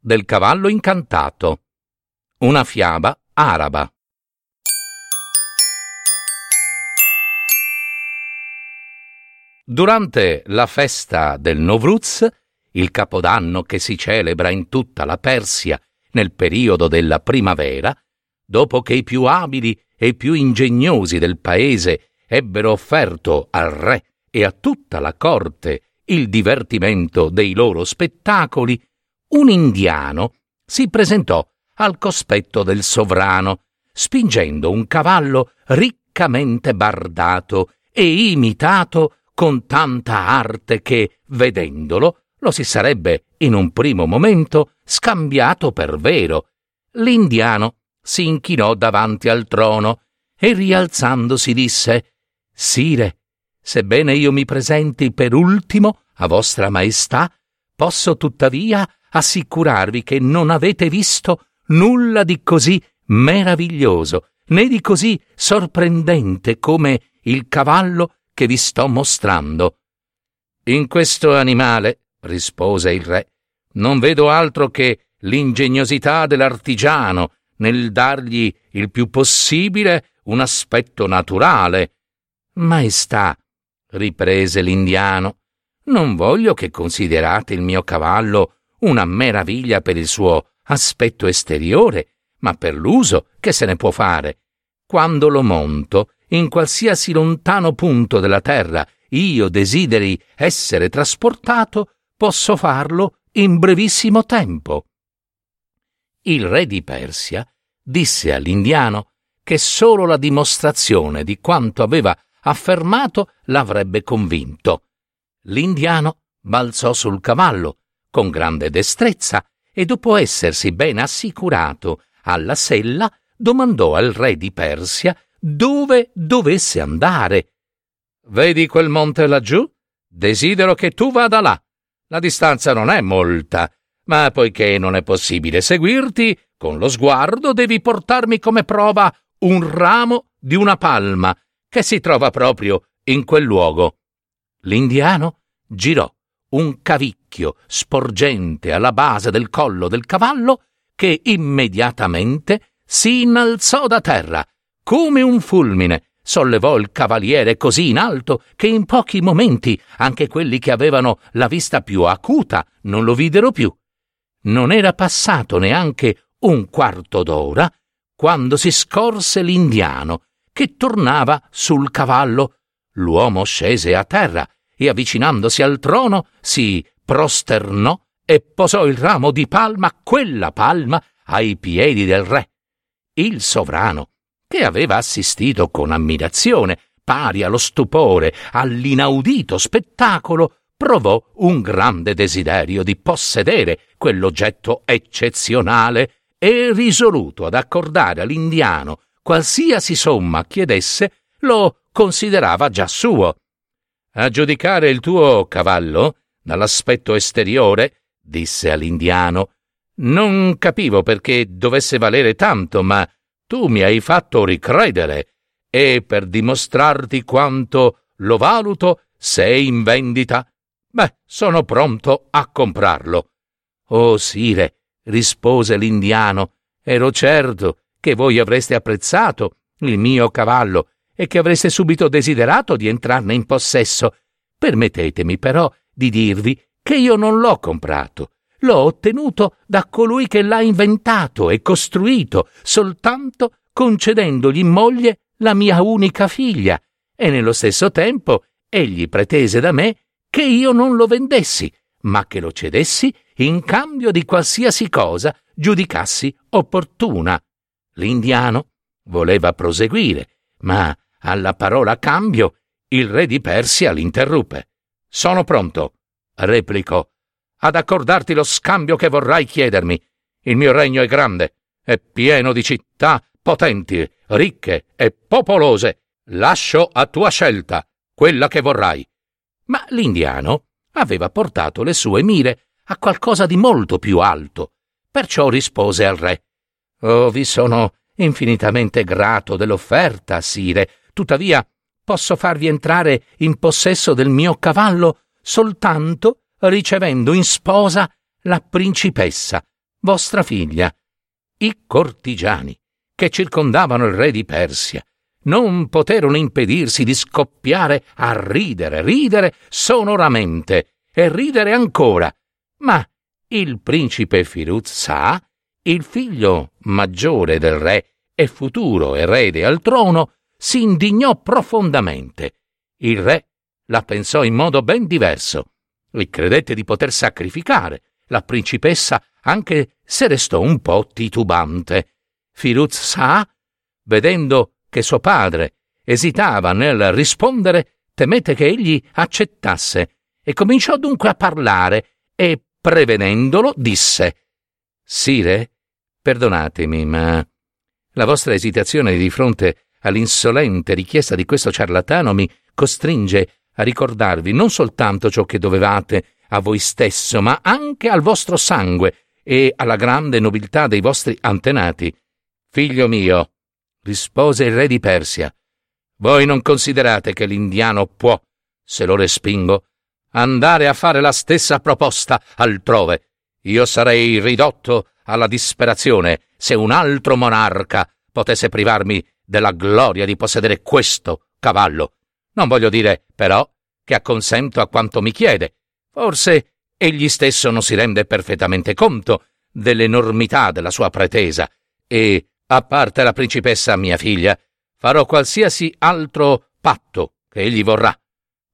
del cavallo incantato. Una fiaba araba. Durante la festa del Novruz, il capodanno che si celebra in tutta la Persia nel periodo della primavera, dopo che i più abili e i più ingegnosi del paese ebbero offerto al re e a tutta la corte il divertimento dei loro spettacoli, un indiano si presentò al cospetto del sovrano, spingendo un cavallo riccamente bardato e imitato con tanta arte che, vedendolo, lo si sarebbe in un primo momento scambiato per vero. L'indiano si inchinò davanti al trono e rialzandosi disse Sire, sebbene io mi presenti per ultimo a vostra maestà, posso tuttavia assicurarvi che non avete visto nulla di così meraviglioso, né di così sorprendente come il cavallo che vi sto mostrando. In questo animale, rispose il re, non vedo altro che l'ingegnosità dell'artigiano nel dargli il più possibile un aspetto naturale. Maestà, riprese l'indiano, non voglio che considerate il mio cavallo una meraviglia per il suo aspetto esteriore, ma per l'uso che se ne può fare. Quando lo monto, in qualsiasi lontano punto della terra io desideri essere trasportato, posso farlo in brevissimo tempo. Il re di Persia disse all'indiano che solo la dimostrazione di quanto aveva affermato l'avrebbe convinto. L'indiano balzò sul cavallo con grande destrezza e dopo essersi ben assicurato alla sella, domandò al re di Persia dove dovesse andare. Vedi quel monte laggiù? Desidero che tu vada là. La distanza non è molta, ma poiché non è possibile seguirti, con lo sguardo devi portarmi come prova un ramo di una palma che si trova proprio in quel luogo. L'indiano girò un cavicchio sporgente alla base del collo del cavallo che immediatamente si innalzò da terra come un fulmine. Sollevò il cavaliere così in alto che in pochi momenti anche quelli che avevano la vista più acuta non lo videro più. Non era passato neanche un quarto d'ora quando si scorse l'indiano che tornava sul cavallo. L'uomo scese a terra e avvicinandosi al trono si prosternò e posò il ramo di palma, quella palma, ai piedi del re. Il sovrano, che aveva assistito con ammirazione, pari allo stupore, all'inaudito spettacolo, provò un grande desiderio di possedere quell'oggetto eccezionale e risoluto ad accordare all'indiano qualsiasi somma chiedesse, lo considerava già suo. A giudicare il tuo cavallo, dall'aspetto esteriore, disse all'indiano, non capivo perché dovesse valere tanto, ma tu mi hai fatto ricredere, e per dimostrarti quanto lo valuto, sei in vendita. Beh, sono pronto a comprarlo. Oh, sire, rispose l'indiano, ero certo che voi avreste apprezzato il mio cavallo e che avreste subito desiderato di entrarne in possesso. Permettetemi però di dirvi che io non l'ho comprato, l'ho ottenuto da colui che l'ha inventato e costruito, soltanto concedendogli in moglie la mia unica figlia, e nello stesso tempo egli pretese da me che io non lo vendessi, ma che lo cedessi in cambio di qualsiasi cosa giudicassi opportuna. L'indiano voleva proseguire, ma alla parola cambio, il re di Persia l'interruppe. Sono pronto, replicò, ad accordarti lo scambio che vorrai chiedermi. Il mio regno è grande, è pieno di città potenti, ricche e popolose. Lascio a tua scelta quella che vorrai. Ma l'indiano aveva portato le sue mire a qualcosa di molto più alto. Perciò rispose al re Oh, vi sono infinitamente grato dell'offerta, sire, tuttavia posso farvi entrare in possesso del mio cavallo soltanto ricevendo in sposa la principessa, vostra figlia. I cortigiani, che circondavano il re di Persia, non poterono impedirsi di scoppiare a ridere, ridere sonoramente e ridere ancora. Ma il principe Firuz Sa, il figlio maggiore del re e futuro erede al trono, si indignò profondamente. Il re la pensò in modo ben diverso e credette di poter sacrificare la principessa anche se restò un po' titubante. Firuz Sa, vedendo che suo padre esitava nel rispondere, temette che egli accettasse e cominciò dunque a parlare e, prevenendolo, disse Sire, perdonatemi, ma la vostra esitazione di fronte all'insolente richiesta di questo ciarlatano mi costringe a ricordarvi non soltanto ciò che dovevate a voi stesso, ma anche al vostro sangue e alla grande nobiltà dei vostri antenati. Figlio mio, rispose il re di Persia, voi non considerate che l'indiano può, se lo respingo, andare a fare la stessa proposta altrove. Io sarei ridotto alla disperazione se un altro monarca potesse privarmi della gloria di possedere questo cavallo. Non voglio dire, però, che acconsento a quanto mi chiede. Forse egli stesso non si rende perfettamente conto dell'enormità della sua pretesa e, a parte la principessa mia figlia, farò qualsiasi altro patto che egli vorrà.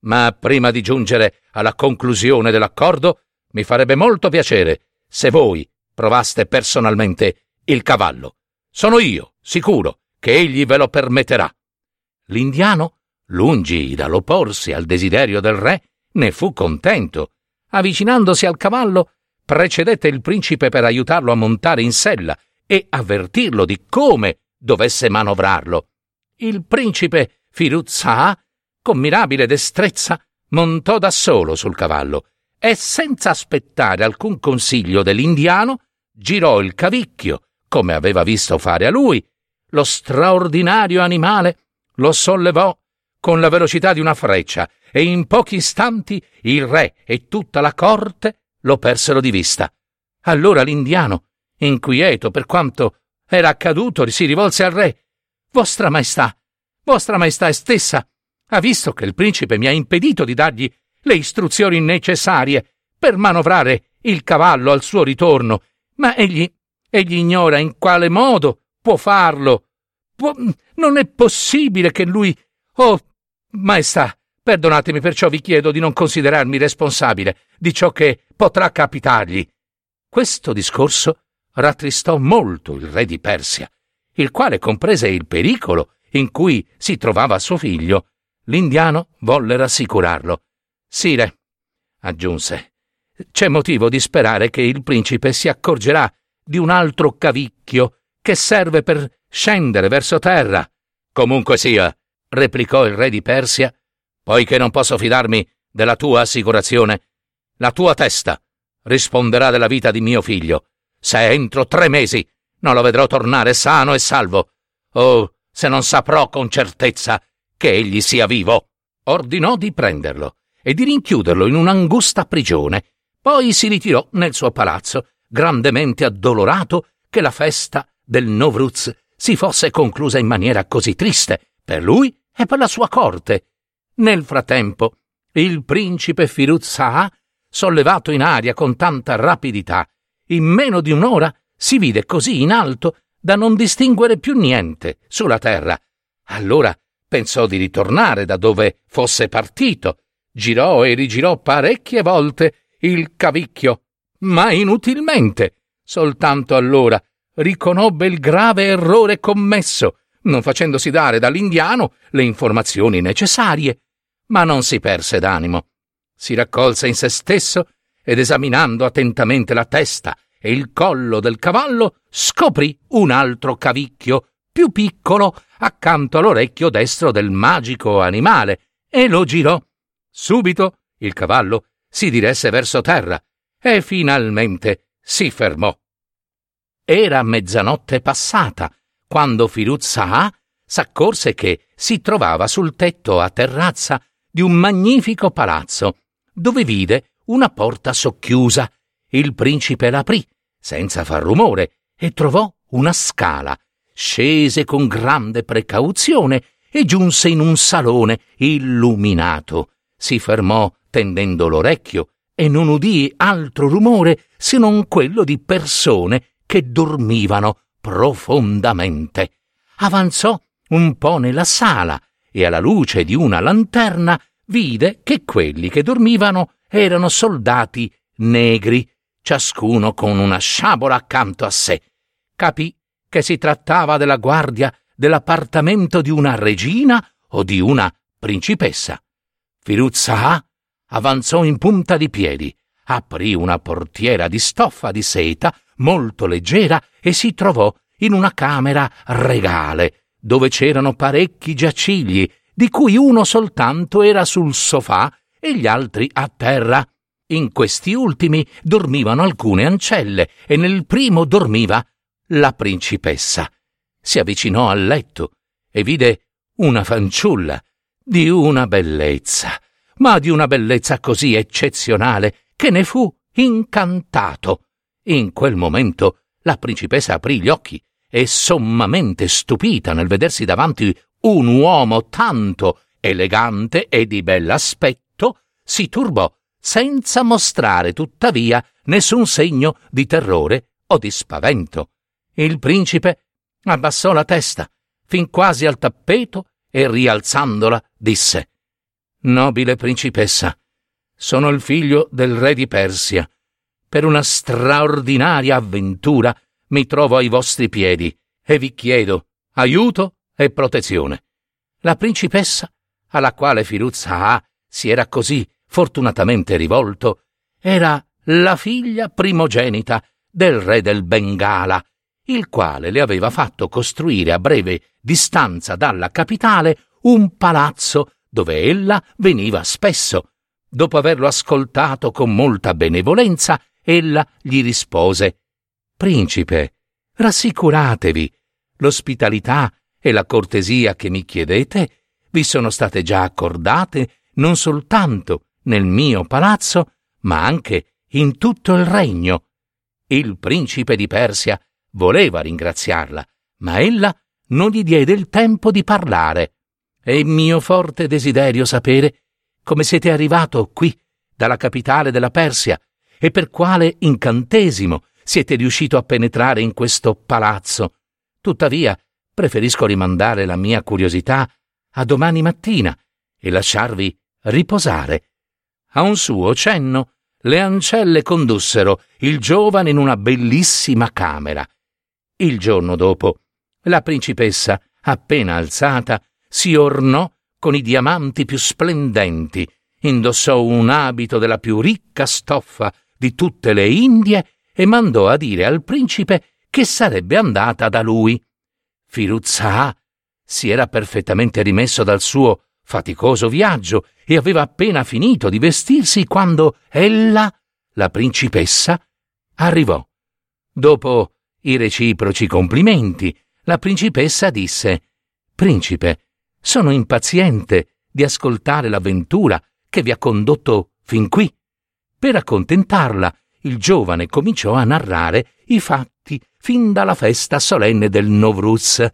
Ma prima di giungere alla conclusione dell'accordo, mi farebbe molto piacere se voi provaste personalmente il cavallo. Sono io, sicuro, che egli ve lo permetterà. L'indiano, lungi dall'opporsi al desiderio del re, ne fu contento. Avvicinandosi al cavallo, precedette il principe per aiutarlo a montare in sella e avvertirlo di come dovesse manovrarlo. Il principe Firuzza, con mirabile destrezza, montò da solo sul cavallo e senza aspettare alcun consiglio dell'indiano, girò il cavicchio, come aveva visto fare a lui, lo straordinario animale lo sollevò con la velocità di una freccia e in pochi istanti il re e tutta la corte lo persero di vista. Allora l'indiano, inquieto per quanto era accaduto, si rivolse al re. Vostra Maestà, Vostra Maestà stessa, ha visto che il principe mi ha impedito di dargli le istruzioni necessarie per manovrare il cavallo al suo ritorno, ma egli, egli ignora in quale modo può farlo. Può, non è possibile che lui... Oh, Maestà, perdonatemi, perciò vi chiedo di non considerarmi responsabile di ciò che potrà capitargli. Questo discorso rattristò molto il re di Persia, il quale comprese il pericolo in cui si trovava suo figlio. L'indiano volle rassicurarlo. Sire, aggiunse, c'è motivo di sperare che il principe si accorgerà di un altro cavicchio che serve per scendere verso terra. Comunque sia, replicò il re di Persia, poiché non posso fidarmi della tua assicurazione, la tua testa risponderà della vita di mio figlio. Se entro tre mesi non lo vedrò tornare sano e salvo, o se non saprò con certezza che egli sia vivo, ordinò di prenderlo e di rinchiuderlo in un'angusta prigione. Poi si ritirò nel suo palazzo, grandemente addolorato che la festa del Novruz si fosse conclusa in maniera così triste per lui e per la sua corte. Nel frattempo, il principe Firuz sollevato in aria con tanta rapidità, in meno di un'ora si vide così in alto da non distinguere più niente sulla terra. Allora pensò di ritornare da dove fosse partito girò e rigirò parecchie volte il cavicchio, ma inutilmente. Soltanto allora riconobbe il grave errore commesso, non facendosi dare dall'indiano le informazioni necessarie. Ma non si perse d'animo. Si raccolse in se stesso ed esaminando attentamente la testa e il collo del cavallo, scoprì un altro cavicchio, più piccolo, accanto all'orecchio destro del magico animale, e lo girò. Subito il cavallo si diresse verso terra e finalmente si fermò. Era mezzanotte passata quando Firuzza s'accorse che si trovava sul tetto a terrazza di un magnifico palazzo, dove vide una porta socchiusa. Il principe l'aprì, senza far rumore, e trovò una scala. Scese con grande precauzione e giunse in un salone illuminato. Si fermò tendendo l'orecchio e non udì altro rumore se non quello di persone che dormivano profondamente. Avanzò un po' nella sala e alla luce di una lanterna vide che quelli che dormivano erano soldati negri, ciascuno con una sciabola accanto a sé. Capì che si trattava della guardia dell'appartamento di una regina o di una principessa. Firuzza avanzò in punta di piedi, aprì una portiera di stoffa di seta molto leggera e si trovò in una camera regale, dove c'erano parecchi giacigli, di cui uno soltanto era sul sofà e gli altri a terra. In questi ultimi dormivano alcune ancelle e nel primo dormiva la principessa. Si avvicinò al letto e vide una fanciulla di una bellezza, ma di una bellezza così eccezionale che ne fu incantato. In quel momento la principessa aprì gli occhi e sommamente stupita nel vedersi davanti un uomo tanto elegante e di bell'aspetto, si turbò senza mostrare tuttavia nessun segno di terrore o di spavento. Il principe abbassò la testa fin quasi al tappeto e rialzandola disse Nobile principessa, sono il figlio del re di Persia. Per una straordinaria avventura mi trovo ai vostri piedi e vi chiedo aiuto e protezione. La principessa, alla quale Firuzza si era così fortunatamente rivolto, era la figlia primogenita del re del Bengala, il quale le aveva fatto costruire a breve distanza dalla capitale un palazzo dove ella veniva spesso. Dopo averlo ascoltato con molta benevolenza, ella gli rispose Principe, rassicuratevi, l'ospitalità e la cortesia che mi chiedete vi sono state già accordate non soltanto nel mio palazzo, ma anche in tutto il regno. Il principe di Persia voleva ringraziarla, ma ella non gli diede il tempo di parlare. È mio forte desiderio sapere come siete arrivato qui, dalla capitale della Persia, e per quale incantesimo siete riuscito a penetrare in questo palazzo. Tuttavia, preferisco rimandare la mia curiosità a domani mattina e lasciarvi riposare. A un suo cenno, le ancelle condussero il giovane in una bellissima camera. Il giorno dopo, la principessa, appena alzata, si ornò con i diamanti più splendenti, indossò un abito della più ricca stoffa di tutte le Indie e mandò a dire al principe che sarebbe andata da lui. Firuzza si era perfettamente rimesso dal suo faticoso viaggio e aveva appena finito di vestirsi quando ella, la principessa, arrivò. Dopo i reciproci complimenti, la principessa disse Principe, sono impaziente di ascoltare l'avventura che vi ha condotto fin qui. Per accontentarla, il giovane cominciò a narrare i fatti fin dalla festa solenne del Novruz.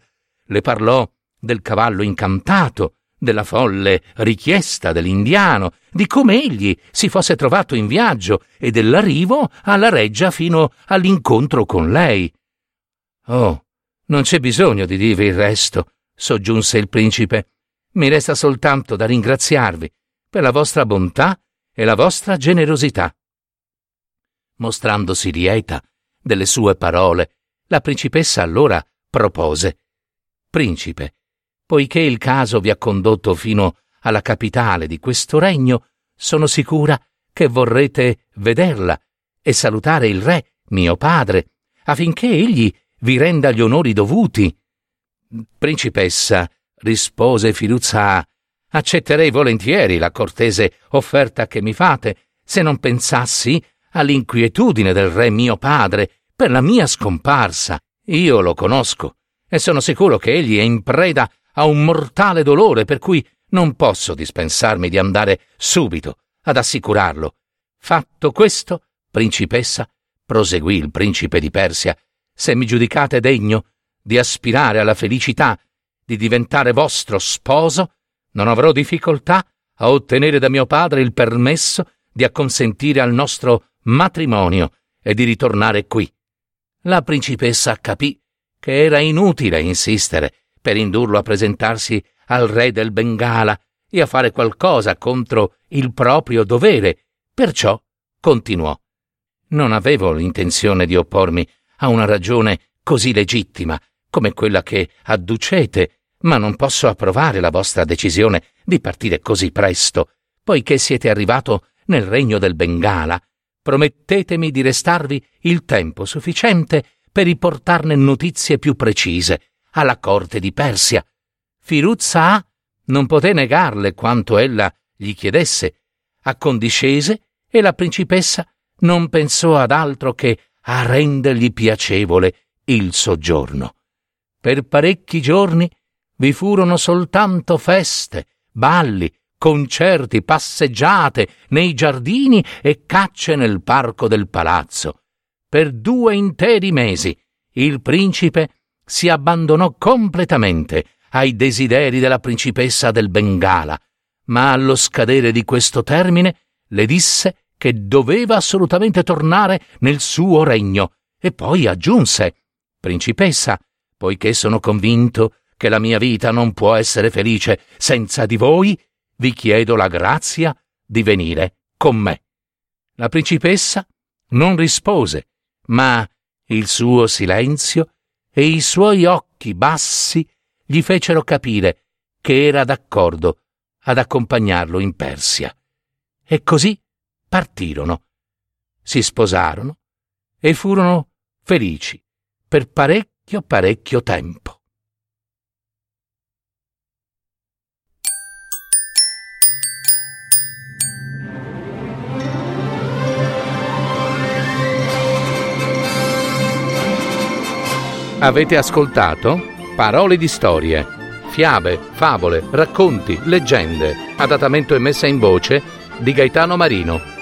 Le parlò del cavallo incantato, della folle richiesta dell'indiano, di come egli si fosse trovato in viaggio e dell'arrivo alla reggia fino all'incontro con lei. Oh, non c'è bisogno di dirvi il resto, soggiunse il principe. Mi resta soltanto da ringraziarvi per la vostra bontà e la vostra generosità mostrandosi lieta delle sue parole, la principessa allora propose Principe, poiché il caso vi ha condotto fino alla capitale di questo regno, sono sicura che vorrete vederla e salutare il re mio padre, affinché egli vi renda gli onori dovuti. Principessa, rispose Firuzza, accetterei volentieri la cortese offerta che mi fate, se non pensassi all'inquietudine del re mio padre per la mia scomparsa. Io lo conosco e sono sicuro che egli è in preda a un mortale dolore per cui non posso dispensarmi di andare subito ad assicurarlo. Fatto questo, principessa, proseguì il principe di Persia, se mi giudicate degno di aspirare alla felicità, di diventare vostro sposo, non avrò difficoltà a ottenere da mio padre il permesso di acconsentire al nostro matrimonio e di ritornare qui. La principessa capì che era inutile insistere per indurlo a presentarsi al re del Bengala e a fare qualcosa contro il proprio dovere, perciò continuò. Non avevo l'intenzione di oppormi a una ragione così legittima come quella che adducete, ma non posso approvare la vostra decisione di partire così presto, poiché siete arrivato nel regno del Bengala. Promettetemi di restarvi il tempo sufficiente per riportarne notizie più precise alla corte di Persia. Firuzza non poté negarle quanto ella gli chiedesse, accondiscese e la principessa non pensò ad altro che a rendergli piacevole il soggiorno. Per parecchi giorni vi furono soltanto feste, balli, concerti, passeggiate nei giardini e cacce nel parco del palazzo. Per due interi mesi il principe si abbandonò completamente ai desideri della principessa del Bengala, ma allo scadere di questo termine le disse che doveva assolutamente tornare nel suo regno e poi aggiunse Principessa, poiché sono convinto che la mia vita non può essere felice senza di voi, vi chiedo la grazia di venire con me. La principessa non rispose, ma il suo silenzio e i suoi occhi bassi gli fecero capire che era d'accordo ad accompagnarlo in Persia. E così partirono, si sposarono e furono felici per parecchio parecchio tempo. Avete ascoltato Parole di storie, fiabe, favole, racconti, leggende, adattamento e messa in voce di Gaetano Marino